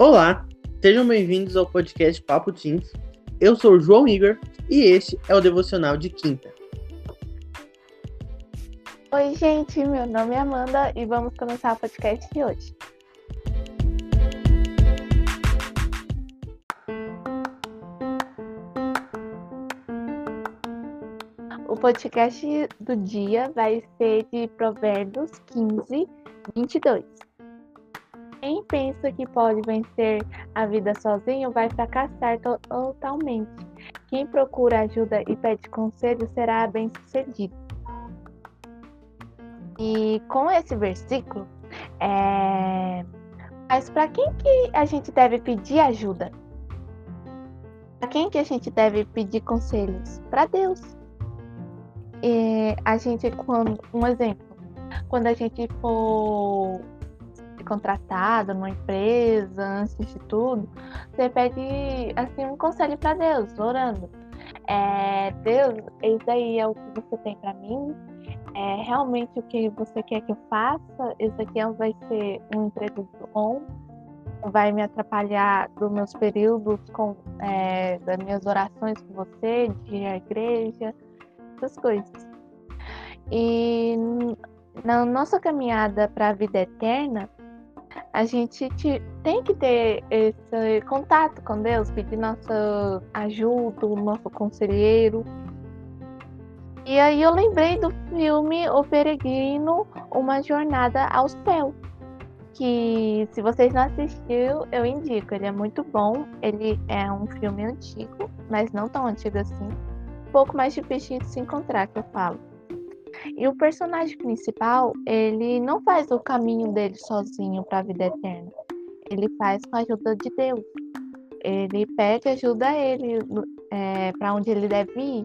Olá, sejam bem-vindos ao podcast Papo Teens. Eu sou o João Igor e este é o devocional de quinta. Oi, gente, meu nome é Amanda e vamos começar o podcast de hoje. O podcast do dia vai ser de Provérbios 15, 22. Quem pensa que pode vencer a vida sozinho vai fracassar totalmente. Quem procura ajuda e pede conselho será bem-sucedido. E com esse versículo, é... mas para quem que a gente deve pedir ajuda? Para quem que a gente deve pedir conselhos? Para Deus. E a gente, quando, um exemplo, quando a gente for contratado numa empresa, antes de tudo, você pede assim um conselho para Deus, orando. É, Deus, isso aí é o que você tem para mim. É realmente o que você quer que eu faça. Isso aqui vai ser um emprego bom. Vai me atrapalhar dos meus períodos com é, das minhas orações com você, de à igreja, essas coisas. E na nossa caminhada para a vida eterna, a gente tem que ter esse contato com Deus, pedir nossa ajuda, nosso conselheiro. E aí eu lembrei do filme O Peregrino, Uma Jornada ao Céu. Que se vocês não assistiram, eu indico. Ele é muito bom. Ele é um filme antigo, mas não tão antigo assim. Um pouco mais difícil de se encontrar, que eu falo. E o personagem principal, ele não faz o caminho dele sozinho para a vida eterna. Ele faz com a ajuda de Deus. Ele pede ajuda a ele é, para onde ele deve ir.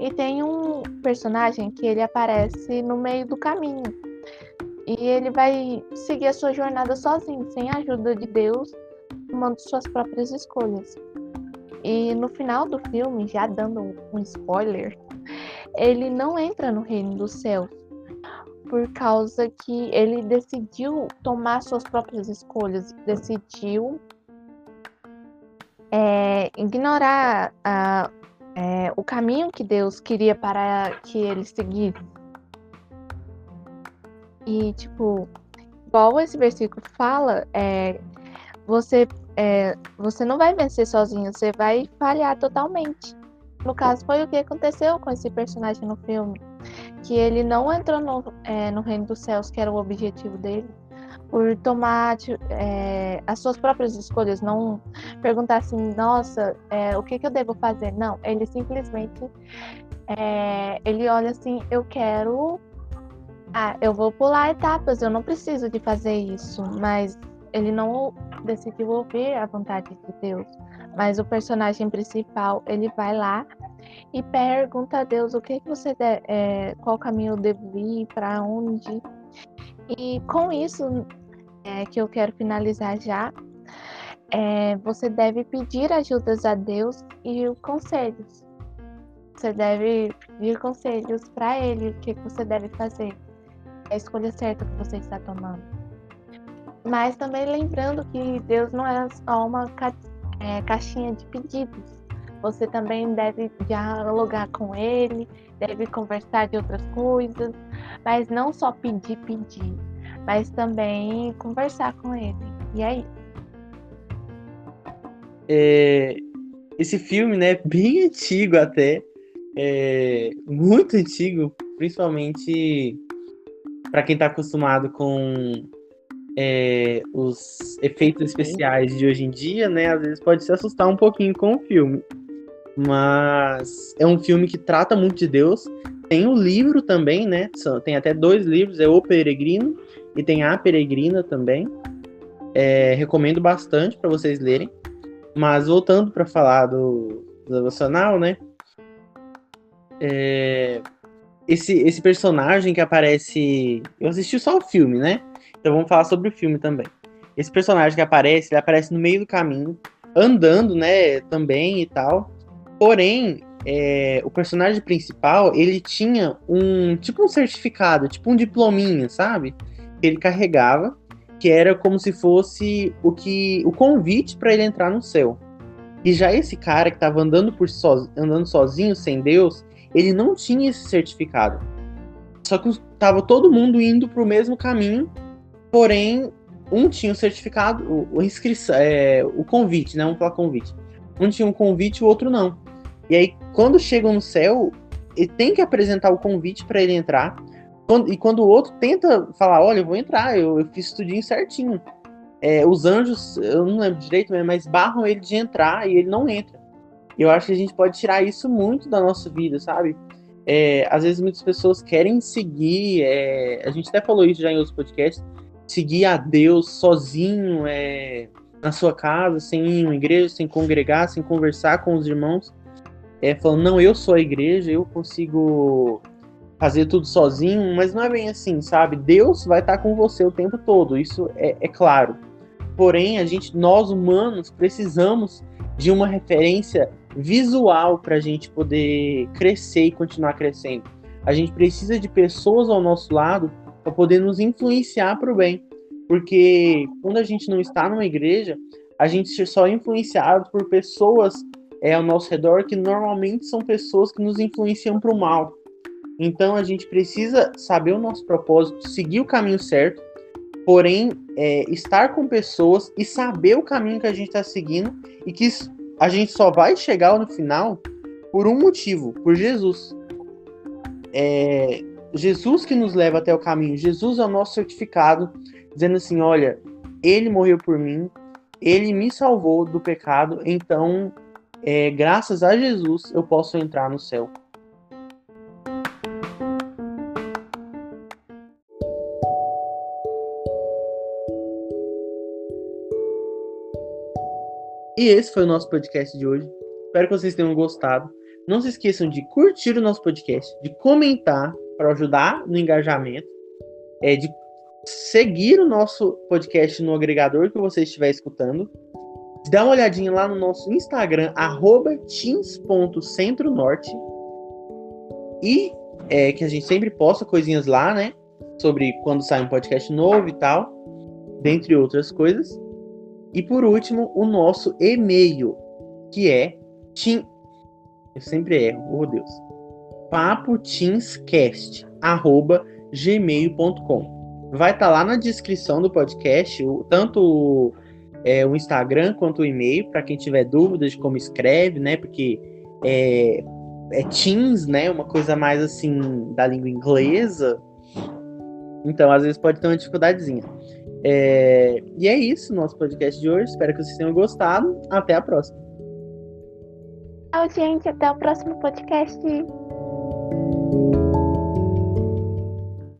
E tem um personagem que ele aparece no meio do caminho. E ele vai seguir a sua jornada sozinho, sem a ajuda de Deus, tomando suas próprias escolhas. E no final do filme, já dando um spoiler, ele não entra no reino dos céus por causa que ele decidiu tomar suas próprias escolhas, decidiu é, ignorar a, é, o caminho que Deus queria para que ele seguisse. E, tipo, igual esse versículo fala, é, você, é, você não vai vencer sozinho, você vai falhar totalmente. No caso, foi o que aconteceu com esse personagem no filme. Que ele não entrou no, é, no reino dos céus, que era o objetivo dele, por tomar é, as suas próprias escolhas, não perguntar assim, nossa, é, o que, que eu devo fazer? Não, ele simplesmente é, ele olha assim, eu quero. Ah, eu vou pular etapas, eu não preciso de fazer isso, mas ele não decidiu ouvir a vontade de Deus. Mas o personagem principal, ele vai lá e pergunta a Deus o que, que você é, qual caminho eu devo ir, para onde. E com isso é, que eu quero finalizar já, é, você deve pedir ajudas a Deus e conselhos. Você deve pedir conselhos para Ele, o que, que você deve fazer, a escolha certa que você está tomando. Mas também lembrando que Deus não é só uma é, caixinha de pedidos. Você também deve dialogar com ele, deve conversar de outras coisas, mas não só pedir, pedir, mas também conversar com ele. E aí? É, esse filme, né, bem antigo até, é, muito antigo, principalmente para quem está acostumado com é, os efeitos especiais de hoje em dia, né? Às vezes pode se assustar um pouquinho com o filme. Mas é um filme que trata muito de Deus. Tem o um livro também, né? Tem até dois livros, é O Peregrino e tem A Peregrina também. É, recomendo bastante para vocês lerem. Mas voltando para falar do, do devocional, né? É, esse, esse personagem que aparece. Eu assisti só o filme, né? Então vamos falar sobre o filme também. Esse personagem que aparece, ele aparece no meio do caminho, andando, né, também e tal. Porém, é, o personagem principal, ele tinha um tipo um certificado, tipo um diplominha, sabe? Que ele carregava. que era como se fosse o que o convite para ele entrar no céu. E já esse cara que estava andando por so, andando sozinho, sem Deus, ele não tinha esse certificado. Só que estava todo mundo indo para o mesmo caminho, porém um tinha o certificado, o, o inscrição, é, o convite, né? Vamos falar convite. Um tinha um convite o outro não. E aí, quando chegam no céu, ele tem que apresentar o convite para ele entrar. Quando, e quando o outro tenta falar, olha, eu vou entrar, eu, eu fiz tudinho certinho. É, os anjos, eu não lembro direito, mas barram ele de entrar e ele não entra. Eu acho que a gente pode tirar isso muito da nossa vida, sabe? É, às vezes muitas pessoas querem seguir, é, a gente até falou isso já em outros podcasts, seguir a Deus sozinho, é, na sua casa, sem ir em uma igreja, sem congregar, sem conversar com os irmãos, é, falando, não, eu sou a igreja, eu consigo fazer tudo sozinho, mas não é bem assim, sabe? Deus vai estar com você o tempo todo, isso é, é claro. Porém, a gente, nós humanos, precisamos de uma referência visual para a gente poder crescer e continuar crescendo. A gente precisa de pessoas ao nosso lado para poder nos influenciar para o bem. Porque quando a gente não está numa igreja, a gente só é influenciado por pessoas é, ao nosso redor que normalmente são pessoas que nos influenciam para o mal. Então a gente precisa saber o nosso propósito, seguir o caminho certo, porém é, estar com pessoas e saber o caminho que a gente está seguindo e que a gente só vai chegar no final por um motivo, por Jesus. É, Jesus que nos leva até o caminho. Jesus é o nosso certificado, dizendo assim: olha, ele morreu por mim, ele me salvou do pecado, então, é, graças a Jesus, eu posso entrar no céu. E esse foi o nosso podcast de hoje. Espero que vocês tenham gostado. Não se esqueçam de curtir o nosso podcast, de comentar para ajudar no engajamento, é, de seguir o nosso podcast no agregador que você estiver escutando, dar uma olhadinha lá no nosso Instagram, teams.centronorte, e é, que a gente sempre posta coisinhas lá, né? Sobre quando sai um podcast novo e tal, dentre outras coisas. E por último, o nosso e-mail, que é team... Eu sempre erro, oh Deus papoteamscast@gmail.com. Vai estar tá lá na descrição do podcast, tanto é, o Instagram quanto o e-mail, para quem tiver dúvidas de como escreve, né? Porque é, é Teams, né? Uma coisa mais assim da língua inglesa. Então, às vezes pode ter uma dificuldadezinha. É, e é isso, nosso podcast de hoje. Espero que vocês tenham gostado. Até a próxima. Tchau, gente. Até o próximo podcast.